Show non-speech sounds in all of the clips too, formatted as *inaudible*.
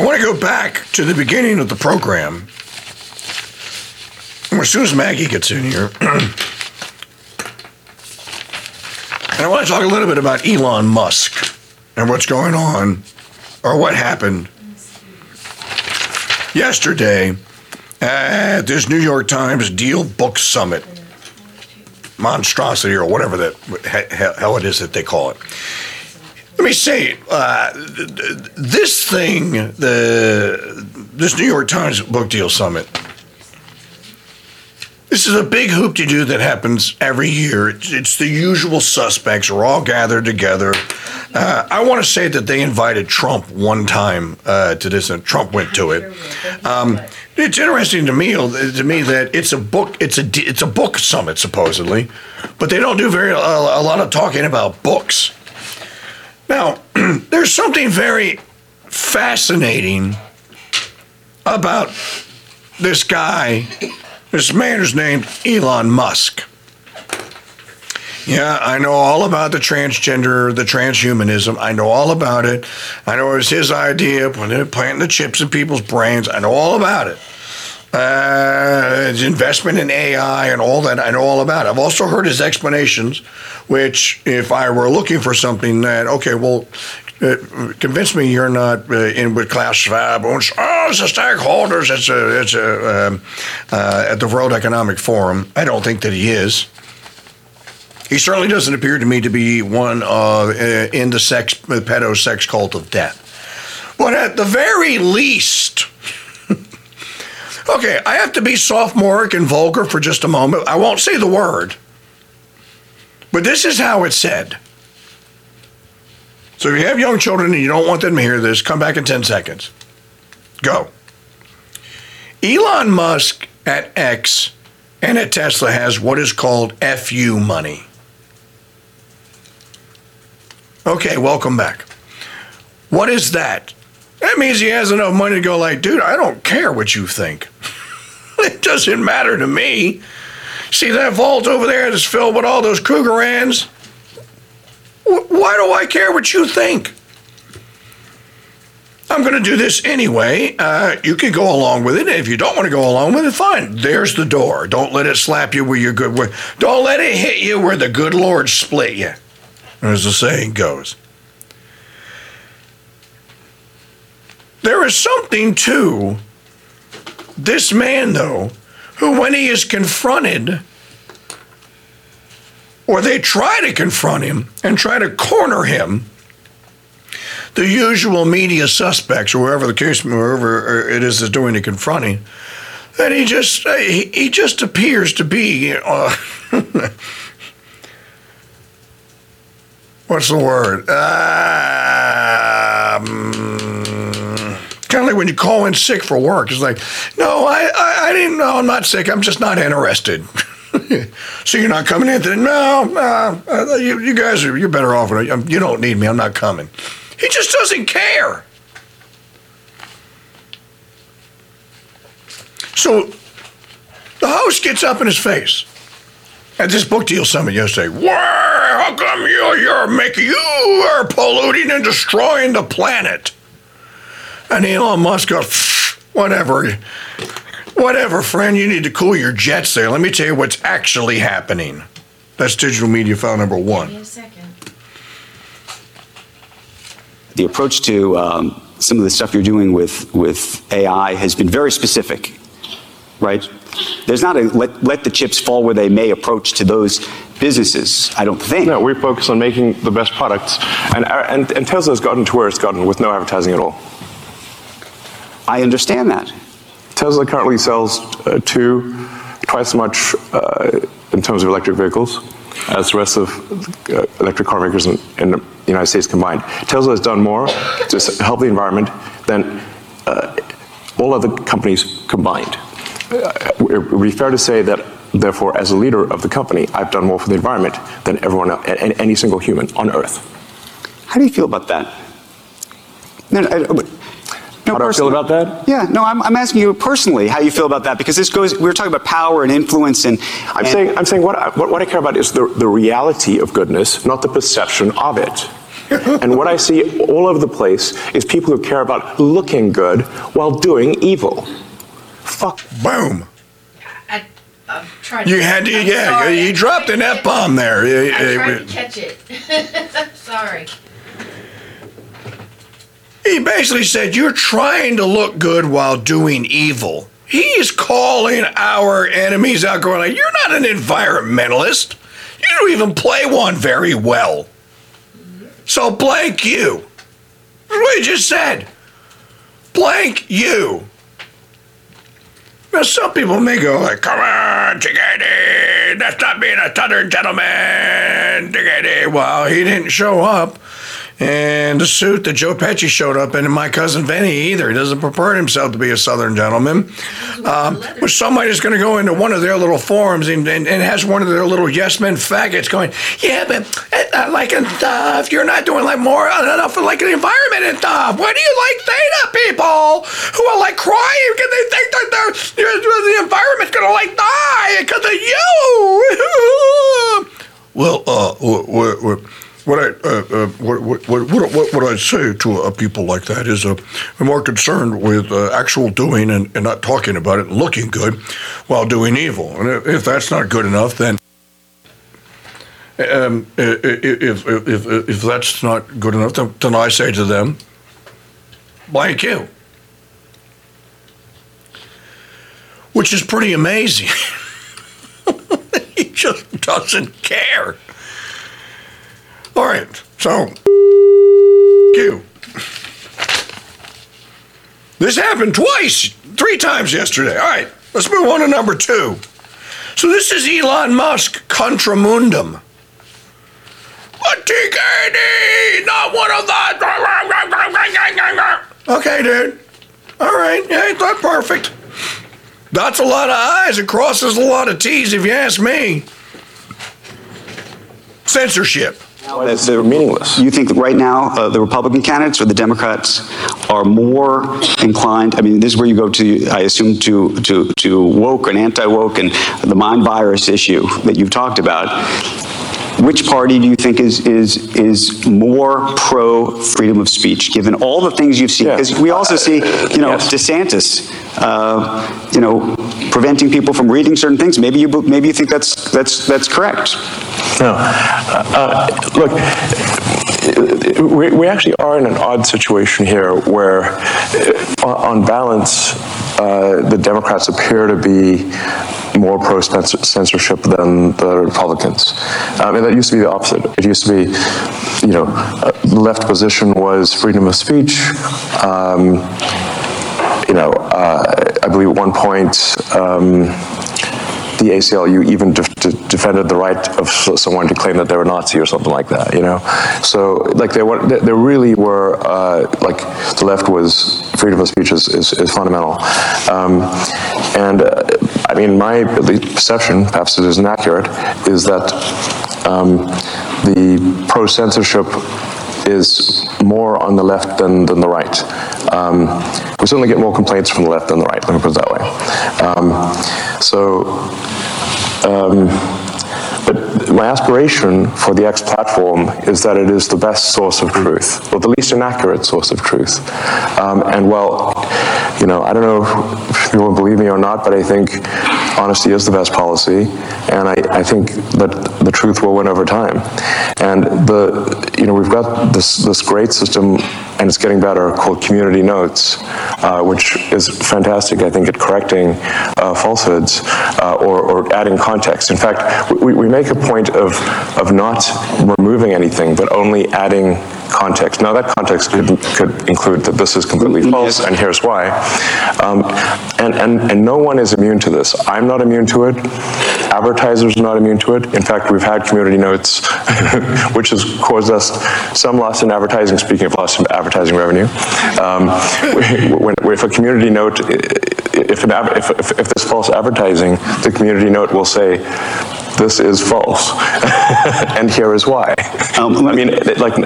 I want to go back to the beginning of the program. As soon as Maggie gets in here, *clears throat* and I want to talk a little bit about Elon Musk and what's going on, or what happened yesterday at this New York Times Deal Book Summit monstrosity or whatever that hell it is that they call it. Let me say, uh, this thing, the this New York Times Book Deal Summit, this is a big hoop to do that happens every year. It's, it's the usual suspects are all gathered together. Uh, I want to say that they invited Trump one time uh, to this, and Trump went to it. Um, it's interesting to me to me that it's a book. It's a it's a book summit supposedly, but they don't do very a, a lot of talking about books. Now, *clears throat* there's something very fascinating about this guy. This man is named Elon Musk. Yeah, I know all about the transgender, the transhumanism. I know all about it. I know it was his idea, planting the chips in people's brains. I know all about it. Uh, investment in AI and all that, I know all about. I've also heard his explanations, which, if I were looking for something that, okay, well, uh, convince me you're not uh, in with Klaus Schwab. Oh, it's the stakeholders. It's a, it's a, um, uh, at the World Economic Forum. I don't think that he is. He certainly doesn't appear to me to be one uh, in the sex, pedo sex cult of death. But at the very least, okay, I have to be sophomoric and vulgar for just a moment. I won't say the word, but this is how it's said. So if you have young children and you don't want them to hear this, come back in 10 seconds. Go. Elon Musk at X and at Tesla has what is called FU money. Okay, welcome back. What is that? That means he has enough money to go like, dude, I don't care what you think. *laughs* it doesn't matter to me. See that vault over there that's filled with all those Krugerrands? Why do I care what you think? I'm going to do this anyway. Uh, you can go along with it. If you don't want to go along with it, fine. There's the door. Don't let it slap you where you're good. Don't let it hit you where the good Lord split you as the saying goes. There is something to this man, though, who, when he is confronted, or they try to confront him and try to corner him, the usual media suspects, or whoever the case, whoever it is that's doing the confronting, that he just he, he just appears to be uh, *laughs* what's the word? Uh, when you call in sick for work. It's like, no, I, I, I didn't know. I'm not sick. I'm just not interested. *laughs* so you're not coming in today? No, uh, you, you, guys are, you're better off. You don't need me. I'm not coming. He just doesn't care. So the host gets up in his face at this book deal summit yesterday. Why? How come you you're making you are polluting and destroying the planet? And Elon Musk goes, whatever, whatever, friend. You need to cool your jets there. Let me tell you what's actually happening. That's digital media file number one. Give a second. The approach to um, some of the stuff you're doing with with AI has been very specific, right? There's not a let, let the chips fall where they may approach to those businesses, I don't think. No, we focus on making the best products. And, and, and Tesla's gotten to where it's gotten with no advertising at all. I understand that. Tesla currently sells uh, two, twice as much uh, in terms of electric vehicles as the rest of uh, electric car makers in, in, the United States combined. Tesla has done more to help the environment than uh, all other companies combined it would be fair to say that, therefore, as a leader of the company, I've done more for the environment than everyone else, any single human on Earth. How do you feel about that? No, no, no how do I feel about that? Yeah, no, I'm, I'm, asking you personally how you feel about that because this goes. We are talking about power and influence, and I'm saying I'm saying what I, what, what I care about is the the reality of goodness, not the perception of it. *laughs* and what I see all over the place is people who care about looking good while doing evil. Fuck. Boom. I, I'm trying You to- had to, I'm yeah, sorry. you dropped an F bomb there. I tried to catch it. *laughs* Sorry. He basically said, You're trying to look good while doing evil. He's calling our enemies out, going like, You're not an environmentalist. You don't even play one very well. So blank you. He just said. Blank you. Now, some people may go like, "Come on, Chickadee, that's not being a Southern gentleman, Chickadee." Well, he didn't show up in the suit that Joe Pesci showed up in, and my cousin Vinny either. He doesn't purport himself to be a Southern gentleman. Um, but somebody is going to go into one of their little forums and, and, and has one of their little yes men faggots going, "Yeah, but uh, like and stuff, you're not doing like more enough for like the environment and stuff. Why do you like theta people who are like crying because they think that they're, the environment's going to like die because of you? *laughs* well, uh, what, what, what I uh, uh, what, what, what, what, what I say to uh, people like that is uh, I'm more concerned with uh, actual doing and, and not talking about it and looking good while doing evil. And if, if that's not good enough, then um, if, if, if, if that's not good enough, then, then I say to them, blank you. Which is pretty amazing. *laughs* he just doesn't care. All right, so Q. This happened twice, three times yesterday. All right, let's move on to number two. So this is Elon Musk, Contra Mundum. But TKD, not one of that. Okay, dude. All right, yeah, it's not perfect. That's a lot of I's It crosses a lot of T's, if you ask me. Censorship. That They're meaningless. You think that right now uh, the Republican candidates or the Democrats are more inclined? I mean, this is where you go to, I assume, to to to woke and anti-woke and the mind virus issue that you've talked about. Which party do you think is is is more pro freedom of speech, given all the things you've seen? Yeah. Because we also see, you know, Yes. DeSantis, uh, you know, preventing people from reading certain things. Maybe you maybe you think that's that's that's correct. No. Uh, uh, look, we, we actually are in an odd situation here where, uh, on balance, uh, the Democrats appear to be more pro censorship than the Republicans. I mean, that used to be the opposite. It used to be, you know, uh, the left position was freedom of speech. Um, you know, uh, I believe at one point, um, the ACLU even de- de- defended the right of someone to claim that they were Nazi or something like that, you know? So, like, they, were, they, they really were, uh, like, the left was, freedom of speech is, is, is fundamental. Um, and, uh, I mean, my perception, perhaps it isn't accurate, is that um, the pro-censorship is more on the left than, than the right. Um, we certainly get more complaints from the left than the right, let me put it that way. Um, so, um, but my aspiration for the X platform is that it is the best source of truth, or the least inaccurate source of truth. Um, and well, you know, I don't know if you will believe me or not, but I think honesty is the best policy, and I, I think that the truth will win over time. And the, you know, we've got this this great system, and it's getting better, called Community Notes, uh, which is fantastic, I think, at correcting uh, falsehoods uh, or, or adding context. In fact, we, we make a point of of not removing anything, but only adding context. Now, that context could, could include that this is completely false, and here's why. Um, and, and, and no one is immune to this. I'm not immune to it. Advertisers are not immune to it. In fact, we've had community notes, *laughs* which has caused us some loss in advertising, speaking of loss in advertising revenue. Um, *laughs* when, if a community note, if, an, if, if, if there's false advertising, the community note will say, this is false, *laughs* and here is why. Um, I mean, like,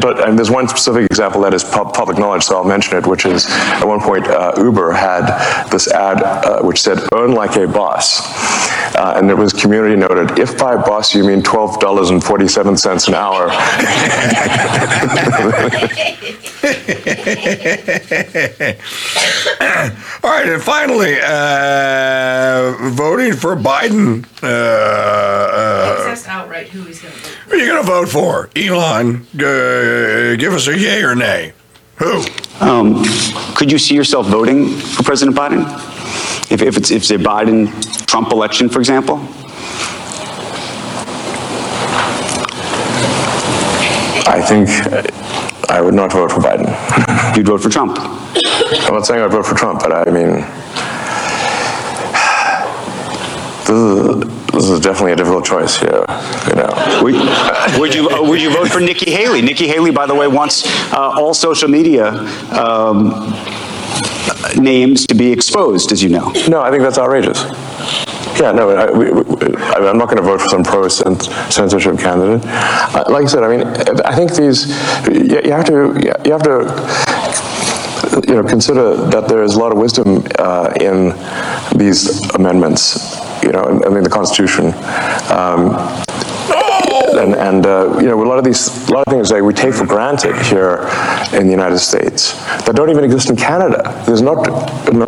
but and there's one specific example that is pub- public knowledge, so I'll mention it, which is at one point uh, Uber had this ad uh, which said "Earn like a boss," uh, and it was community noted. If by boss you mean twelve dollars and forty-seven cents an hour, *laughs* *laughs* All right, and finally, uh, voting for Biden. Uh, uh, That's outright who he's gonna vote for. who are you going to vote for? Elon, uh, give us a yay or nay. Who? Um, could you see yourself voting for President Biden? If, if it's if it's a Biden-Trump election, for example? I think uh, I would not vote for Biden. *laughs* You'd vote for Trump. I'm not saying I'd vote for Trump, but I mean, *sighs* this is, this is definitely a difficult choice here, you know. Would, would you uh, would you vote for Nikki Haley? Nikki Haley, by the way, wants uh, all social media um, names to be exposed, as you know. No, I think that's outrageous. Yeah, no, I, I'm not going to vote for some pro-censorship candidate. Uh, Like I said, I mean, I think these, you you have to, you have to, you know, consider that there is a lot of wisdom uh, in these amendments, you know, I mean, the Constitution. Um, and, and uh, you know, a lot of these, a lot of things that we take for granted here in the United States that don't even exist in Canada. There's not no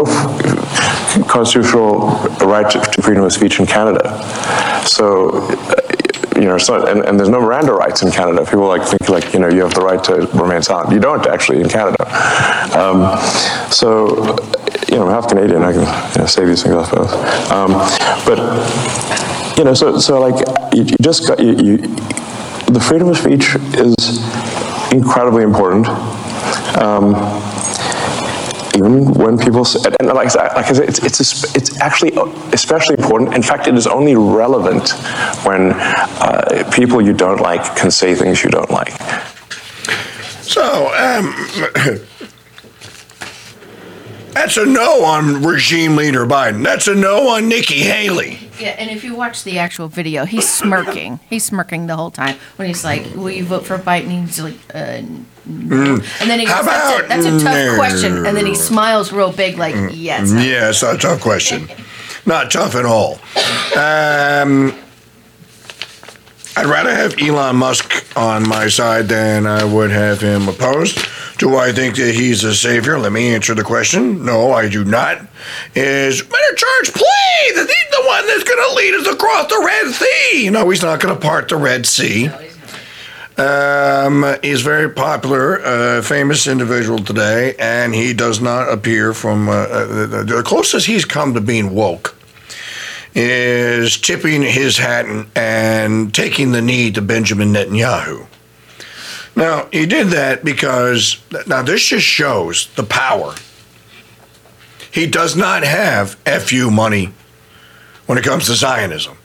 constitutional right to freedom of speech in Canada. So, uh, you know, not, and, and there's no Miranda rights in Canada. People like think like, you know, you have the right to remain silent. You don't actually in Canada. Um, so, you know, half Canadian. I can you know, say these things, I. Um, but you know, so, so like, you, just got, you, you, the freedom of speech is incredibly important. Um, even when people, s- and like, like I said, it's, it's, it's actually especially important. In fact, it is only relevant when uh, people you don't like can say things you don't like. So, um, that's a no on regime leader Biden. That's a no on Nikki Haley. Yeah, and if you watch the actual video, he's smirking. He's smirking the whole time when he's like, "Will you vote for Biden?" He's like, uh, no. and then he Mm. How goes, "That's a, that's a tough no?" question," and then he smiles real big, like, "Yes." Yeah, it's not a tough question. *laughs* Not tough at all. Um, I'd rather have Elon Musk on my side than I would have him opposed. Do I think that he's a savior? Let me answer the question. No, I do not. Is better charge plea that he's the one that's going to lead us across the Red Sea? No, he's not going to part the Red Sea. Um, he's very popular, uh, famous individual today, and he does not appear from uh, uh, the, the closest he's come to being woke is tipping his hat and, and taking the knee to Benjamin Netanyahu. Now, he did that because, now this just shows the power. He does not have FU money when it comes to Zionism.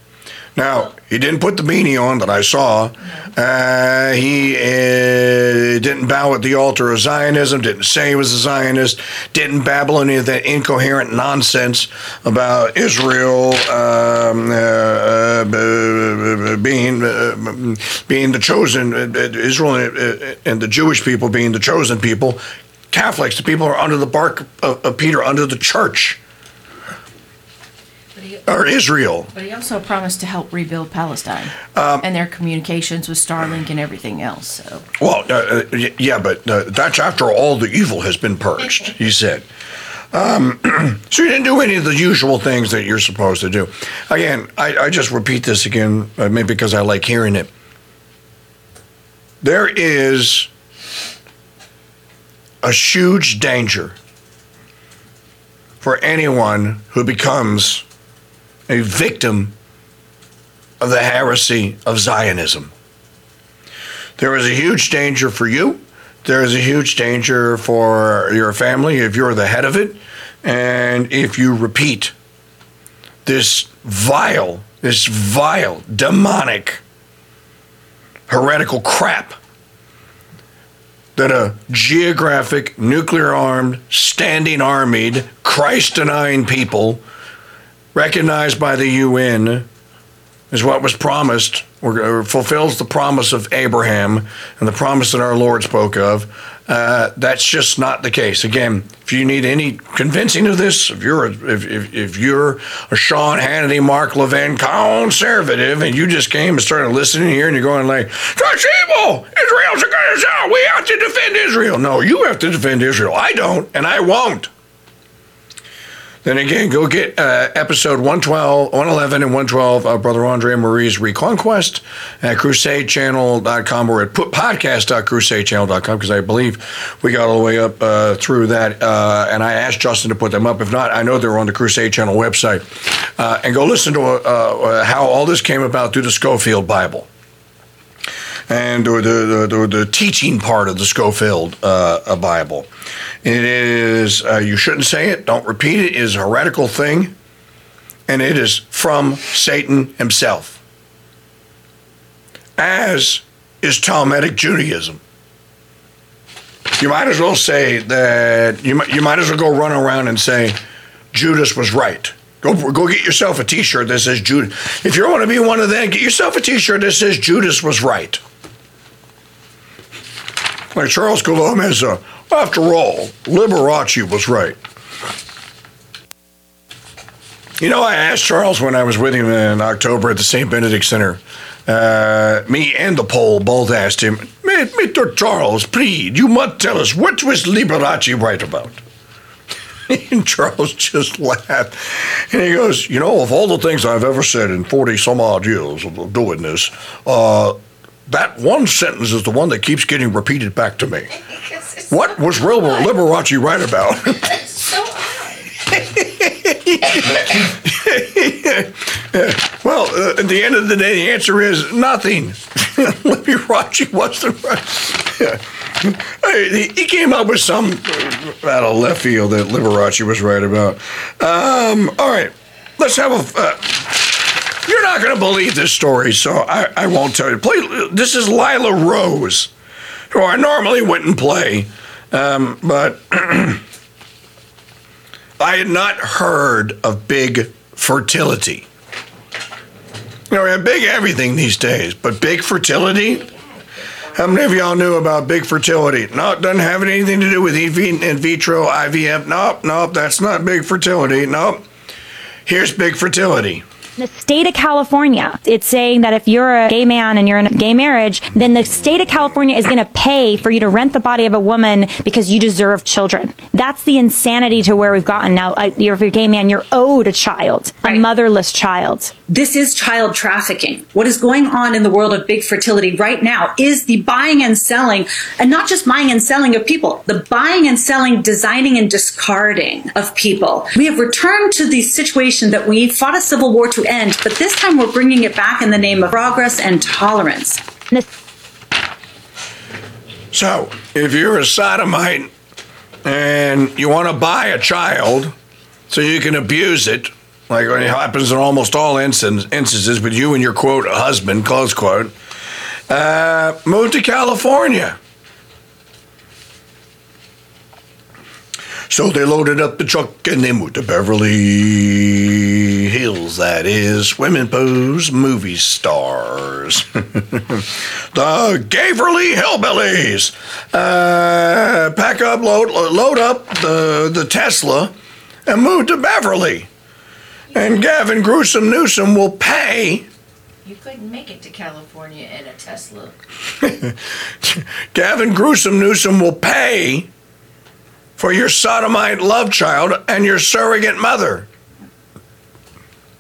Now, he didn't put the beanie on that I saw. Uh, he uh, didn't bow at the altar of Zionism, didn't say he was a Zionist, didn't babble any of that incoherent nonsense about Israel um, uh, uh, being, uh, being the chosen, uh, Israel and, the Jewish people being the chosen people. Catholics, the people are under the bark of, of Peter, under the church, he, or Israel. but he also promised to help rebuild Palestine Um, and their communications with Starlink and everything else. So Well, uh, uh, y- yeah, but uh, that's after all the evil has been purged, he said. Um, *clears throat* so you didn't do any of the usual things that you're supposed to do. Again, I, I just repeat this again, uh, maybe because I like hearing it. There is a huge danger for anyone who becomes a victim of the heresy of Zionism. There is a huge danger for you. There is a huge danger for your family if you're the head of it. And if you repeat this vile, this vile, demonic, heretical crap that a geographic, nuclear armed, standing armied, Christ denying people recognized by the UN is what was promised or, fulfills the promise of Abraham and the promise that our Lord spoke of. Uh, that's just not the case. Again, if you need any convincing of this, if you're a, if, if, if you're a Sean Hannity, Mark Levin conservative, and you just came and started listening here, and you're going like, "That's evil! Israel's against us! We have to defend Israel." No, you have to defend Israel. I don't, and I won't. Then again, go get uh, episode 112, 111 and 112 of Brother Andre Marie's Reconquest at crusadechannel.com or at podcast.crusadechannel.com because I believe we got all the way up uh, through that. Uh, and I asked Justin to put them up. If not, I know they're on the Crusade Channel website. Uh, and go listen to uh, uh, how all this came about through the Scofield Bible and or the, the, the, teaching part of the Scofield uh, Bible. It is, uh, you shouldn't say it, don't repeat it, it is a heretical thing, and it is from Satan himself, as is Talmudic Judaism. You might as well say that, you might, you might as well go run around and say, Judas was right. Go, go get yourself a T-shirt that says Judas. If you want to be one of them, get yourself a T-shirt that says Judas was right. Like Charles Gomez, uh, after all, Liberace was right. You know, I asked Charles when I was with him in October at the St. Benedict Center. Uh, me and the Pole both asked him, Mr. Charles, please, you must tell us what was Liberace right about? *laughs* and Charles just laughed. And he goes, You know, of all the things I've ever said in 40 some odd years of doing this, uh, that one sentence is the one that keeps getting repeated back to me. *laughs* What was Liberace right about? *laughs* *laughs* well, uh, at the end of the day, the answer is nothing. Liberace wasn't right. he came up with some out of left field that Liberace was right about. Um, all right, let's have a. Uh, you're not going to believe this story, so I, I won't tell you. Play, this is Lila Rose, who I normally wouldn't play, um, but *clears throat* I had not heard of big fertility. You know, we have big everything these days, but big fertility? How many of y'all knew about big fertility? No, it doesn't have anything to do with in vitro IVF. Nope, nope, that's not big fertility. Nope. Here's big fertility the state of California, it's saying that if you're a gay man and you're in a gay marriage, then the state of California is going to pay for you to rent the body of a woman because you deserve children. That's the insanity to where we've gotten now. Uh, if you're a gay man, you're owed a child, right. a motherless child. This is child trafficking. What is going on in the world of big fertility right now is the buying and selling, and not just buying and selling of people, the buying and selling, designing and discarding of people. We have returned to the situation that we fought a civil war to end, but this time we're bringing it back in the name of progress and tolerance. So, if you're a sodomite and you want to buy a child so you can abuse it, like it happens in almost all instances with you and your quote husband, close quote, uh, move to California. So they loaded up the truck and they moved to Beverly Hills. That is women pose movie stars. *laughs* the Gaverly Hillbillies. Uh, pack up, load, load up the, the Tesla and move to Beverly. And Gavin Gruesome Newsom will pay. You couldn't make it to California in a Tesla. *laughs* Gavin Gruesome Newsom will pay for your sodomite love child and your surrogate mother.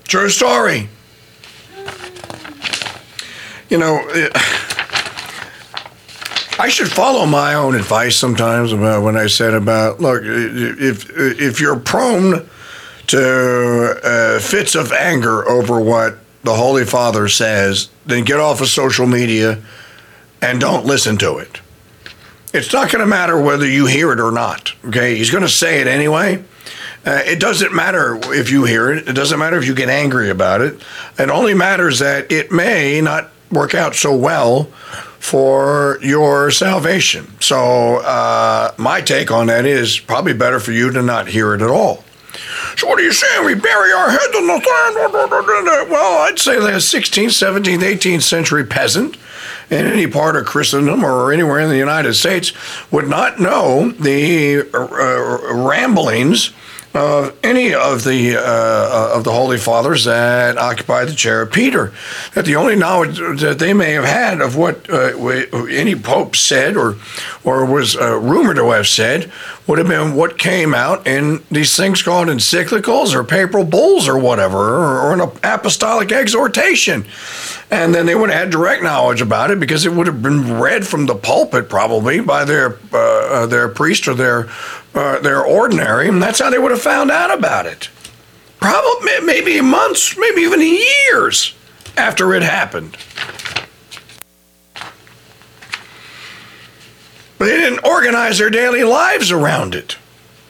True story. You know, I should follow my own advice sometimes about when I said about look if if you're prone to uh, fits of anger over what the Holy Father says, then get off of social media and don't listen to it. It's not going to matter whether you hear it or not. Okay, he's going to say it anyway. Uh, it doesn't matter if you hear it. It doesn't matter if you get angry about it. It only matters that it may not work out so well for your salvation. So uh, my take on that is probably better for you to not hear it at all. So what are you saying? We bury our heads in the sand? Well, I'd say that a 16th, 17th, 18th century peasant in any part of Christendom or anywhere in the United States would not know the uh, uh, ramblings of any of the uh, of the holy fathers that occupied the chair of Peter. That the only knowledge that they may have had of what uh, any pope said or or was uh, rumored to have said would have been what came out in these things called encyclicals or papal bulls or whatever, or, or an apostolic exhortation. And then they would have had direct knowledge about it because it would have been read from the pulpit probably by their uh, uh their priest or their uh, their ordinary, and that's how they would have found out about it. Probably maybe months, maybe even years after it happened. But they didn't organize their daily lives around it.